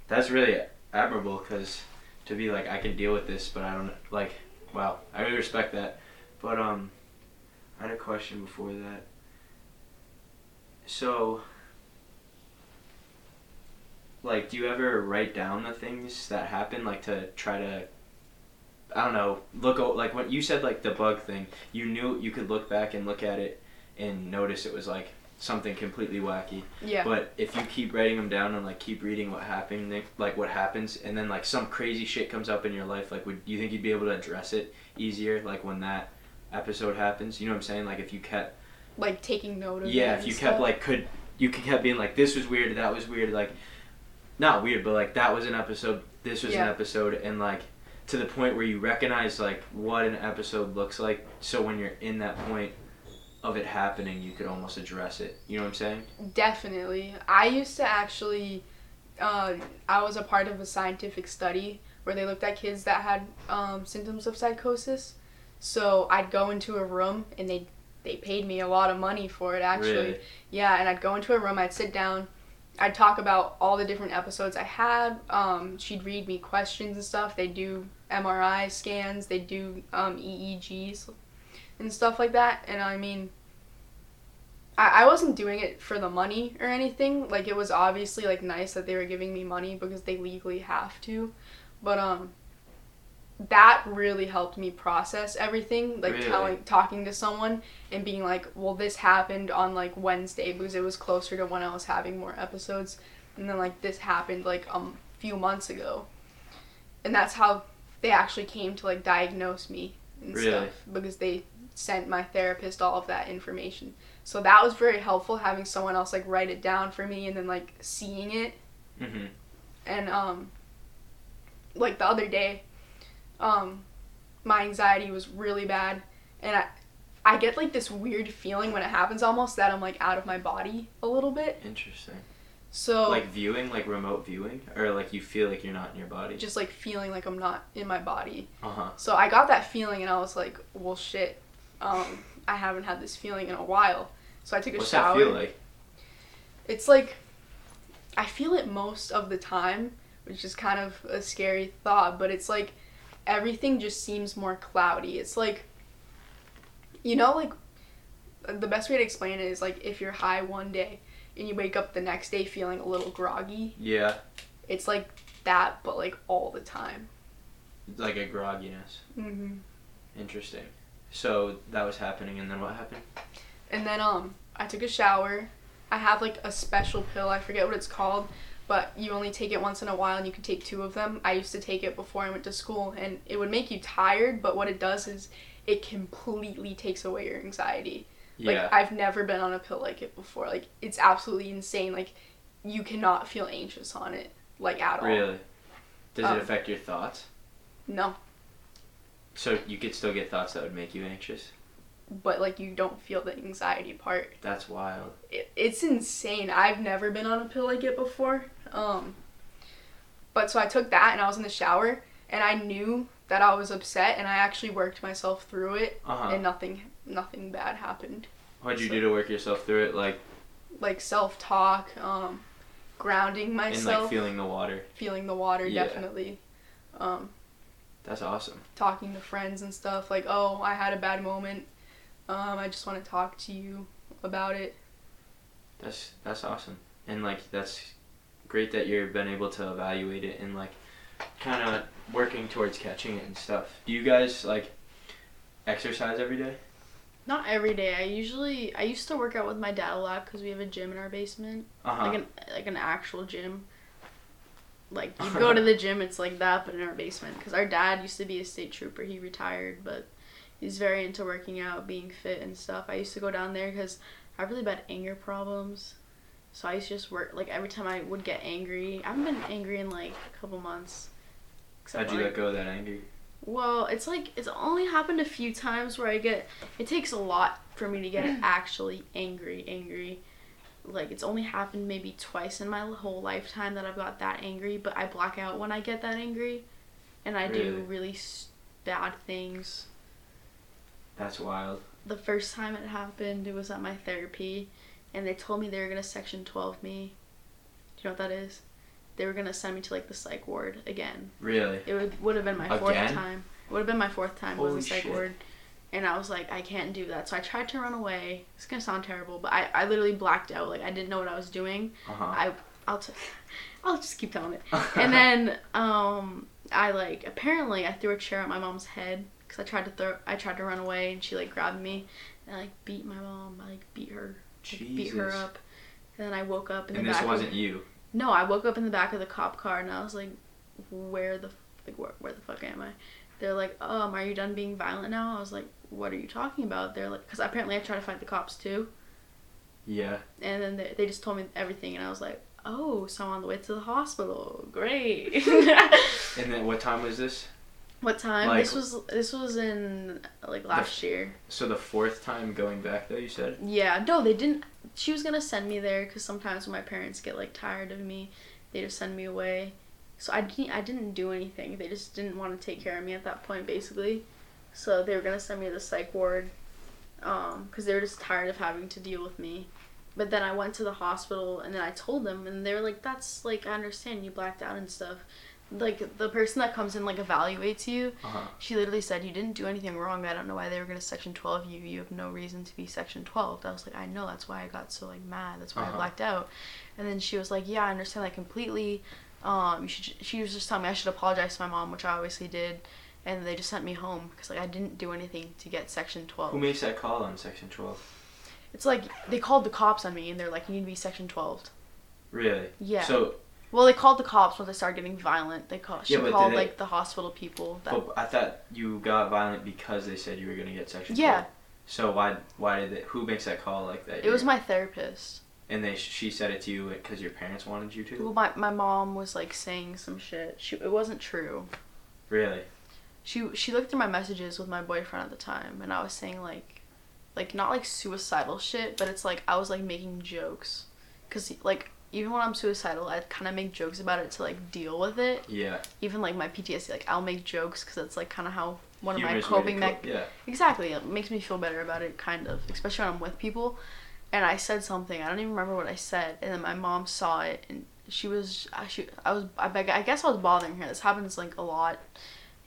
that's really admirable because to be like, I can deal with this, but I don't like. Wow, I really respect that. But um, I had a question before that. So, like, do you ever write down the things that happen, like to try to? I don't know. Look, like when you said like the bug thing, you knew you could look back and look at it and notice it was like something completely wacky.
Yeah.
But if you keep writing them down and like keep reading what happened, like- like what happens, and then like some crazy shit comes up in your life, like would you think you'd be able to address it easier, like when that episode happens? You know what I'm saying? Like if you kept,
like taking note of
yeah, if you
stuff.
kept like could you kept being like this was weird, that was weird, like not weird, but like that was an episode, this was an episode, and like to the point where you recognize like what an episode looks like, so when you're in that point of it happening, you could almost address it. You know what I'm saying?
Definitely. I used to actually, uh, I was a part of a scientific study where they looked at kids that had um, symptoms of psychosis. So I'd go into a room and they they paid me a lot of money for it actually.
Really?
Yeah, and I'd go into a room, I'd sit down, I'd talk about all the different episodes I had. Um, she'd read me questions and stuff. They do MRI scans, they do um, EEGs and stuff like that. And I mean, I, I wasn't doing it for the money or anything. Like it was obviously like nice that they were giving me money because they legally have to. But um that really helped me process everything. Like
Really?
telling talking to someone and being like, Well this happened on like Wednesday because it was closer to when I was having more episodes and then like this happened like a um, few months ago. And that's how they actually came to like diagnose me and
Really?
stuff because they sent my therapist all of that information. So that was very helpful having someone else like write it down for me and then like seeing it.
Mm-hmm.
And um like the other day, um my anxiety was really bad and I I get like this weird feeling when it happens almost that I'm like out of my body a little bit.
Interesting.
So
Like viewing, like remote viewing, or like you feel like you're not in your body.
just like feeling like I'm not in my body.
Uh huh.
So I got that feeling and I was like, well shit. Um I haven't had this feeling in a while. So I took a
What's
shower.
that feel like?
it's like I feel it most of the time, which is kind of a scary thought, but it's like everything just seems more cloudy. It's like you know like the best way to explain it is like if you're high one day and you wake up the next day feeling a little groggy.
Yeah,
It's like that but like all the time.
like a grogginess.
Mhm.
Interesting. So that was happening, and then what happened?
And then um I took a shower. I have like a special pill, I forget what it's called, but you only take it once in a while and you can take two of them. I used to take it before I went to school and it would make you tired, but what it does is it completely takes away your anxiety.
Yeah.
Like I've never been on a pill like it before. Like it's absolutely insane. Like you cannot feel anxious on it like at all.
really? Does
Um,
it affect your thoughts?
No,
So you could still get thoughts that would make you anxious.
but like you don't feel the anxiety part.
That's wild.
it, it's insane. I've never been on a pill like it before. Um, but so I took that and I was in the shower and I knew that I was upset and I actually worked myself through it
Uh huh.
and nothing nothing bad happened.
What'd you
so-
do to work yourself through it? Like
Like self talk, um, grounding myself.
and like feeling the water.
feeling the water
Yeah.
definitely. Um,
That's awesome.
talking to friends and stuff like, oh, I had a bad moment. Um, I just want to talk to you about it.
That's that's awesome. And like that's great that you've been able to evaluate it and like kind of working towards catching it and stuff. Do you guys like exercise every day?
Not every day. I usually I used to work out with my dad a lot because we have a gym in our basement,
Uh huh.
like an like an actual gym. like you go to the gym, it's like that, but in our basement. Because our dad used to be a state trooper. He retired, but he's very into working out, being fit and stuff. I used to go down there because I have really bad anger problems. So I used to just work like every time I would get angry. I haven't been angry in like a couple months.
How'd you
like,
let go of that anger?
well, it's like it's only happened a few times where I get. It takes a lot for me to get actually angry, angry. Like it's only happened maybe twice in my whole lifetime that I've got that angry. But I black out when I get that angry, and I
Really?
do really s- bad things.
That's wild.
The first time it happened, it was at my therapy, and they told me they were gonna section twelve me. Do you know what that is? They were gonna send me to like the psych ward again.
Really?
It would would have been my fourth
Again?
time. It would have been my fourth time was
Holy
a psych
shit.
ward. And I was like, I can't do that. So I tried to run away. It's gonna sound terrible, but I, I literally blacked out. Like I didn't know what I was doing.
Uh huh.
I I'll t- I'll just keep telling it. And then um I like apparently I threw a chair at my mom's head because I tried to throw I tried to run away and she like grabbed me and I like beat my mom. I like beat her like, beat her up. And then I woke up in
And
the
this
back.
wasn't
of,
you.
no, I woke up in the back of the cop car and I was like, where the like where, where the fuck am I? They're like, um, are you done being violent now? I was like, what are you talking about? They're like, because apparently I tried to fight the cops too,
Yeah.
and then they, they just told me everything, and I was like, oh, so I'm on the way to the hospital, great.
And then what time was this?
What time?
Like-
this was this was in like last year.
So the fourth time going back though, you said?
Yeah, no, they didn't. She was gonna send me there because sometimes when my parents get like tired of me, they just send me away. So I didn't. I didn't do anything. They just didn't want to take care of me at that point, basically. So they were gonna send me to the psych ward, um, because they were just tired of having to deal with me. But then I went to the hospital and then I told them, and they were like, "That's like I understand you blacked out and stuff." Like the person that comes in like evaluates you,
Uh huh.
she literally said, You didn't do anything wrong. I don't know why they were going to section 12 you. You have no reason to be section 12. I was like, I know. That's why I got so, like, mad. That's why
Uh-huh.
I blacked out. And then she was like, Yeah, I understand that completely. Um, you should, she was just telling me I should apologize to my mom, which I obviously did. And they just sent me home because, like, I didn't do anything to get section 12.
Who makes that call on section twelve?
It's like they called the cops on me and they're like, You need to be section 12.
Really?
Yeah.
So,
Well, they called the cops when they started getting violent. They called, she
Yeah,
called, like, the hospital people. That,
but I thought you got violent because they said you were gonna get section
Yeah.
12. So why why did they, who makes that call like that?
it was my therapist.
and they she said it to you because your parents wanted you to.
Well, my, my mom was like saying some shit. She it wasn't true.
Really?
She she looked through my messages with my boyfriend at the time, and I was saying like, like not like suicidal shit, but it's like I was like making jokes, cause like even when I'm suicidal, I kind of make jokes about it to like deal with it.
Yeah.
Even like my PTSD, like I'll make jokes because it's like kind of how one of my
Humorous way to
coping
cope,
mech
Yeah.
Exactly. It makes me feel better about it, kind of, especially when I'm with people. And I said something. I don't even remember what I said. And then my mom saw it, and she was, I, she, I was, I, beg- I guess I was bothering her. This happens like a lot.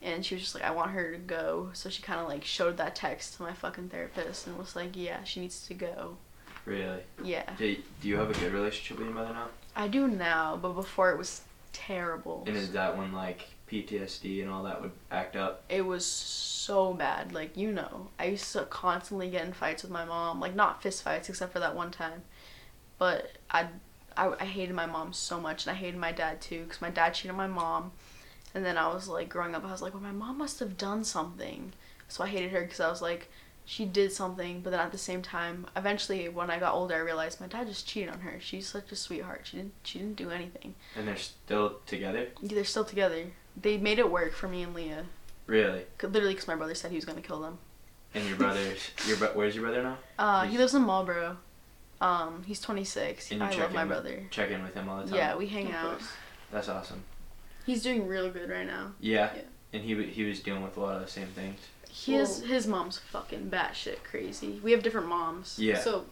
And she was just like, I want her to go. So she kind of like showed that text to my fucking therapist and was like, yeah, she needs to go.
Really?
Yeah.
Do, do you have a good relationship with your mother now?
I do now, but before it was terrible.
And is that when like PTSD and all that would act up?
it was so bad. Like you know, I used to constantly get in fights with my mom. Like not fist fights, except for that one time. But I, I, I hated my mom so much, and I hated my dad too, because my dad cheated on my mom. And then I was like, growing up, I was like, well, my mom must have done something. So I hated her because I was like, she did something. But then at the same time, eventually, when I got older, I realized my dad just cheated on her. She's such a sweetheart. She didn't, she didn't do anything.
And they're still together?
Yeah, They're still together. They made it work for me and Leah.
Really.
Literally, because my brother said he was gonna kill them.
And your brother, your bro- where's your brother now?
Uh, he lives in Marlboro. Um, he's 26.
And you
I
check
love my
in-
brother.
Check in with him all the time.
Yeah, we hang
Of
out.
course. That's awesome.
He's doing real good right now.
Yeah.
Yeah.
And he w- he was dealing with a lot of the same things.
His
Well-
his mom's fucking batshit crazy. We have different moms.
Yeah.
So,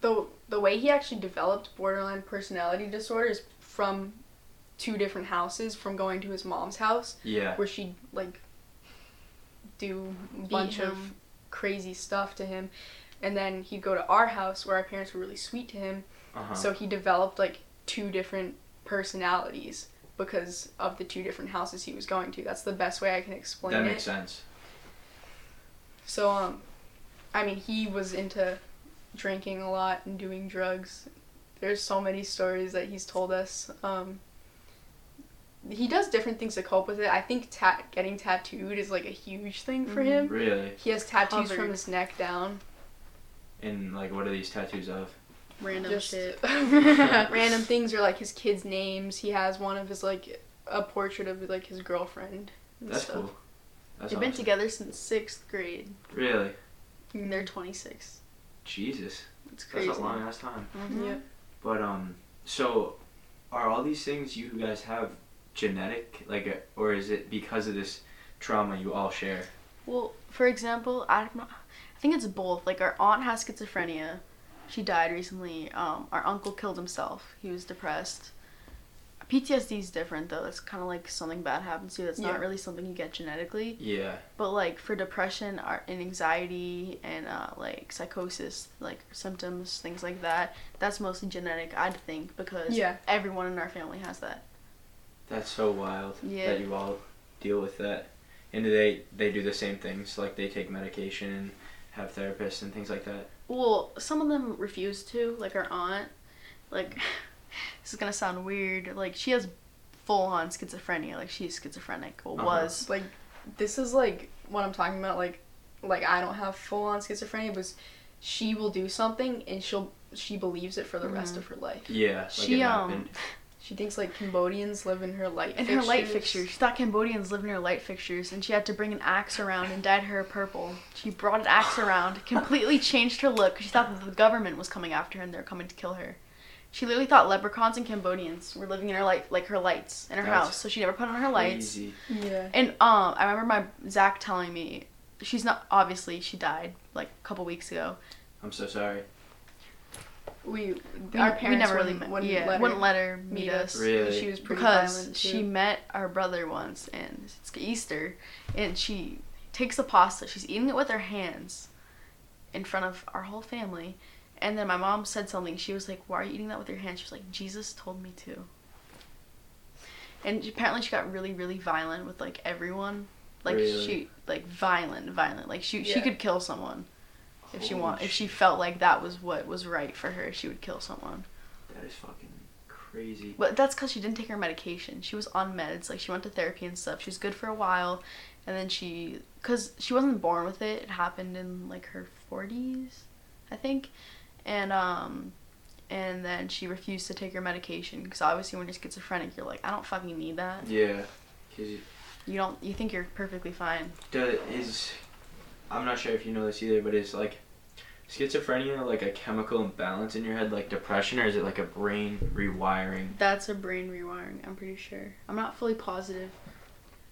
the the way he actually developed borderline personality disorder is from two different houses. From going to his mom's house,
Yeah.
where she'd like do a
Beat
bunch of crazy stuff to him, and then he'd go to our house where our parents were really sweet to him.
Uh-huh.
So he developed like two different personalities because of the two different houses he was going to. That's the best way I can explain
that
it.
makes sense.
So um I mean he was into drinking a lot and doing drugs. There's so many stories that he's told us. Um he does different things to cope with it. I think ta- getting tattooed is like a huge thing for
Mhm.
him.
Really?
He has tattoos from his neck down.
And like, what are these tattoos of?
Random
Just
shit.
random things or like his kids' names. He has one of his like a portrait of like his girlfriend. and
That's
stuff.
cool. That's
They've been together since sixth grade.
Really?
And they're 26.
Jesus. That's
crazy.
That's a long ass time.
Mhm.
Yeah.
But um, so are all these things you guys have genetic, like, uh, or is it because of this trauma you all share?
Well, for example, I don't. I think it's both. Like our aunt has schizophrenia. She died recently. Um, our uncle killed himself. He was depressed. PTSD is different though. It's kind of like something bad happens to you. That's
Yeah.
not really something you get genetically.
Yeah.
But like for depression or and anxiety and uh, like psychosis, like symptoms, things like that, that's mostly genetic. I'd think because
Yeah.
everyone in our family has that.
That's so wild
Yeah.
that you all deal with that. And do they they do the same things, like they take medication and have therapists and things like that.
Well, some of them refuse to, like our aunt. Like, this is gonna sound weird. Like, she has full on schizophrenia. Like, she's schizophrenic, or
Uh-huh.
was.
Like this is like what I'm talking about. Like like I don't have full on schizophrenia, but she will do something and she'll she believes it for the rest
Mhm.
of her life.
Yeah. Like
She,
it
um.
She thinks like Cambodians live in her light
In
fixtures.
her light fixtures. She thought Cambodians live in her light fixtures, and she had to bring an axe around and dyed her purple. She brought an axe around, completely changed her look. she thought that the government was coming after her and they're coming to kill her. She literally thought leprechauns and Cambodians were living in her light, like her lights in her
That's
house. So she never put on her lights.
Crazy.
Yeah.
And um, I remember my Zach telling me, she's not obviously she died like a couple weeks ago.
I'm so sorry.
We,
We,
our
we
parents
never really
wouldn't,
met.
wouldn't
yeah,
let her
wouldn't let her meet,
meet
us.
us.
Really?
She was pretty
because
violent too.
she met our brother once and it's Easter and she takes the pasta she's eating it with her hands in front of our whole family and then my mom said something she was like why are you eating that with your hands she was like Jesus told me to and she- apparently she got really really violent with like everyone like
Really?
she like violent violent like she she could kill someone if she
Holy
want if she felt like that was what was right for her she would kill someone
That is fucking crazy.
but that's because she didn't take her medication. She was on meds. Like she went to therapy and stuff. She was good for a while, and then she, cause she wasn't born with it. It happened in like her forties, I think, and um, and then she refused to take her medication because obviously when you're schizophrenic, you're like, I don't fucking need that.
Yeah, because
You you don't. You think you're perfectly fine.
do, is I'm not sure if you know this either, but is like schizophrenia like a chemical imbalance in your head, like depression, or is it like a brain rewiring?
That's a brain rewiring. I'm pretty sure. I'm not fully positive,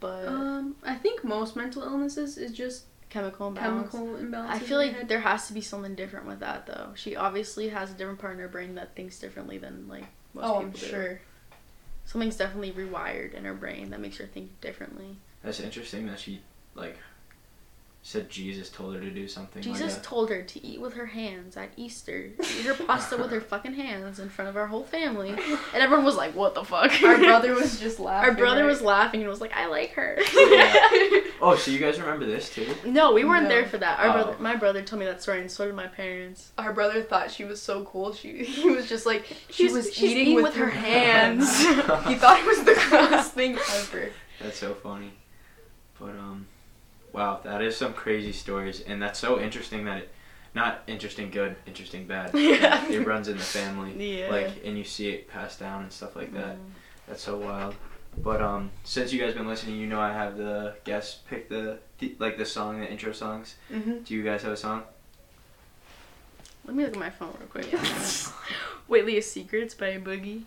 but
Um, I think most mental illnesses is just
chemical imbalance.
chemical imbalance.
I feel like there has to be something different with that though. She obviously has a different part in her brain that thinks differently than like most
Oh,
people
I'm
do.
sure.
Something's definitely rewired in her brain that makes her think differently.
That's interesting that she like said Jesus told her to do something.
Jesus
like that.
told her to eat with her hands at Easter. Eat her pasta with her fucking hands in front of our whole family. And everyone was like, what the fuck?
Our brother was just laughing.
Our brother
right?
was laughing and was like, I like her.
Oh, so you guys remember this too?
no, we weren't
No.
there for that. Our
Oh.
brother, my brother told me that story and so did my parents.
Our brother thought she was so cool. She he was just like she
She's-
was
she's
eating,
eating
with,
with
her
her
hands.
hands.
he thought it was the coolest thing ever.
That's so funny. But um wow, that is some crazy stories and that's so interesting that it not interesting good, interesting bad.
Yeah.
It runs in the family.
Yeah.
Like and you see it passed down and stuff like that.
Mm.
That's so wild. But um since you guys been listening, you know I have the guests pick the, the like the song, the intro songs.
Mm-hmm.
Do you guys have a song?
Let me look at my phone real quick. Whaley's Secrets by Boogie.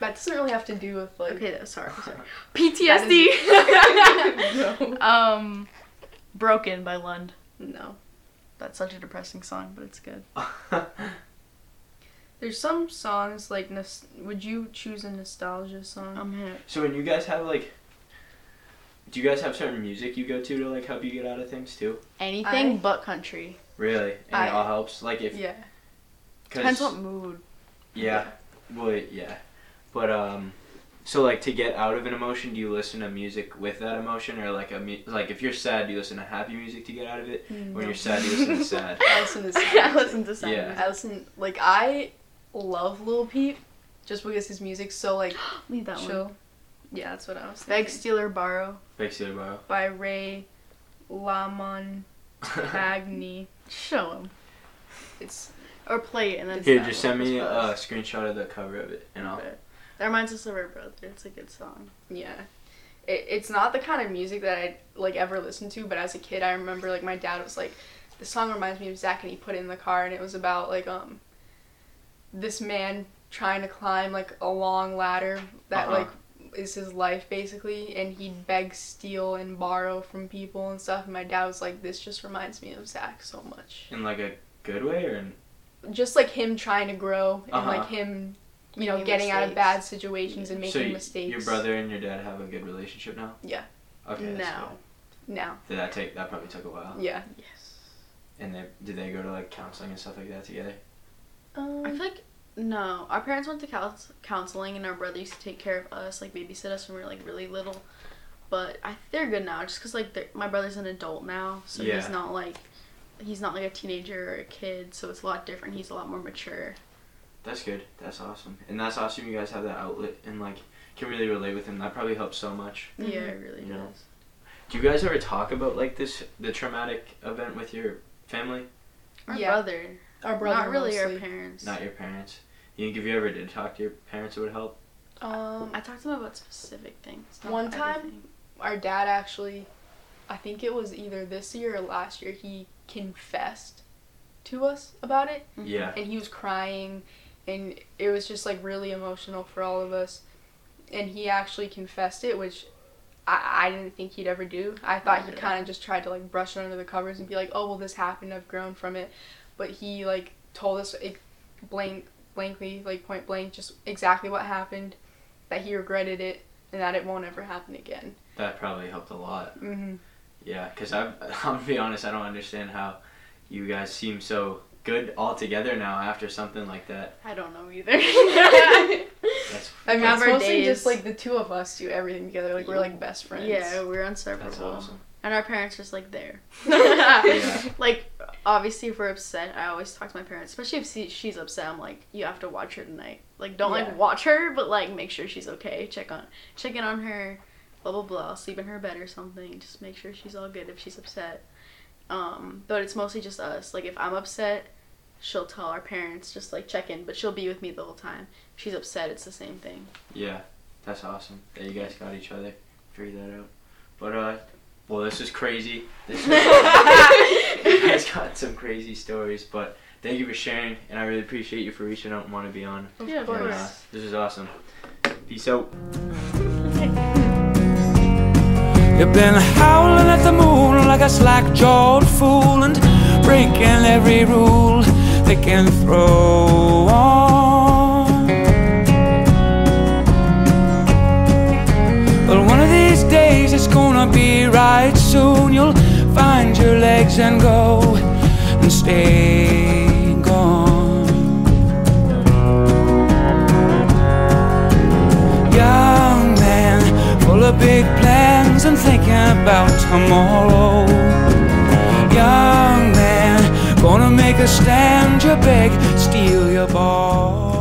That doesn't really have to do with like.
Okay, that, sorry, sorry.
That
PTSD.
no.
um, Broken by Lund.
No.
That's such a depressing song, but it's good.
There's some songs like nos- would you choose a nostalgia song?
I'm here.
so when you guys have like do you guys have certain music you go to to like help you get out of things too?
Anything
I-
but country.
Really? And
I-
it all helps? Like if
yeah.
Depends
cause,
what mood.
Yeah. Well, yeah. But um, so like to get out of an emotion, do you listen to music with that emotion, or like a mu- like if you're sad, do you listen to happy music to get out of it? When you're sad, do you listen to sad.
I listen to sad.
I listen to sad
Yeah.
music.
I listen like I love Lil Peep just because his music's so like
Leave that
chill.
one.
Yeah, that's what I was
Beg,
thinking.
steal, or borrow
Big City borrow.
By Ray LaMontagne.
show him
It's
or play it and then
Here, just send me a
post.
screenshot of the cover of it, and I'll.
Okay. That reminds us of our brother. It's a good song.
yeah. It, it's not the kind of music that I like ever listened to, but as a kid, I remember like my dad was like, "This song reminds me of Zach," and he put it in the car, and it was about like um, this man trying to climb like a long ladder that
Uh-huh.
like is his life basically, and he'd beg, steal, and borrow from people and stuff. And my dad was like, "This just reminds me of Zach so much."
In like a good way, or in,
Just like him trying to grow and
Uh-huh.
like him, you know,
Making
getting out of bad situations and
so
making
y-
mistakes.
your brother and your dad have a good relationship now.
Yeah.
Okay. that's
Now.
Now,
good. Did that take? That probably took a while.
yeah.
Yes.
And they did they go to like counseling and stuff like that together?
Um, I feel like no. Our parents went to couns- counseling, and our brother used to take care of us, like babysit us when we were like really little. But I they're good now, just cause like my brother's an adult now, so
Yeah.
he's not like he's not like a teenager or a kid, so it's a lot different. He's a lot more mature.
That's good. That's awesome. And that's awesome. You guys have that outlet and like can really relate with him. That probably helps so much.
Yeah, it really
You know.
does.
Do you guys ever talk about like this the traumatic event with your family?
Our
Yeah.
brother,
Our brother
not really
mostly.
our parents.
Not your parents. You think if you ever did talk to your parents, it would help.
Um,
I talked to him about specific things.
One time-
everything.
our dad actually, I think it was either this year or last year, he confessed to us about it,
Mhm.
Yeah.
and he was crying, and it was just like really emotional for all of us, and he actually confessed it, which. I, I didn't think he'd ever do. I thought he kind of just tried to like brush it under the covers and be like, "Oh well, this happened. I've grown from it," but he like told us like, blank, blankly, like point blank, just exactly what happened, that he regretted it, and that it won't ever happen again.
That probably helped a lot.
Mm-hmm.
Yeah, because I'm, I'm gonna be honest, I don't understand how you guys seem so good all together now after something like that.
I don't know either.
That's
I mean,
Have
it's mostly
days.
just like the two of us do everything together. Like we're like best friends.
yeah, we're
that's
inseparable.
awesome.
And our parents are just like there.
Yeah.
Like obviously if we're upset, I always talk to my parents, especially if she's upset. I'm like, you have to watch her tonight. Like don't
Yeah.
like watch her, but like make sure she's okay. Check on check in on her. Blah blah blah. Sleep in her bed or something. Just make sure she's all good if she's upset. Um, but it's mostly just us. Like if I'm upset, she'll tell our parents just like check in, but she'll be with me the whole time. If she's upset, it's the same thing.
Yeah, that's awesome that you guys got each other. Figure that out. But uh, well, this is crazy. This is you guys got some crazy stories, but thank you for sharing, and I really appreciate you for reaching out and want to be on.
Yeah, of
course.
And, uh, this is awesome. Peace out.
You've been howling at the moon like a slack-jawed fool and breaking every rule they can throw on. Well, one of these days it's gonna be right soon. You'll find your legs and go and stay gone. Young man, full of big plans and thinking about tomorrow. Young Take a stand, you beg, steal your ball.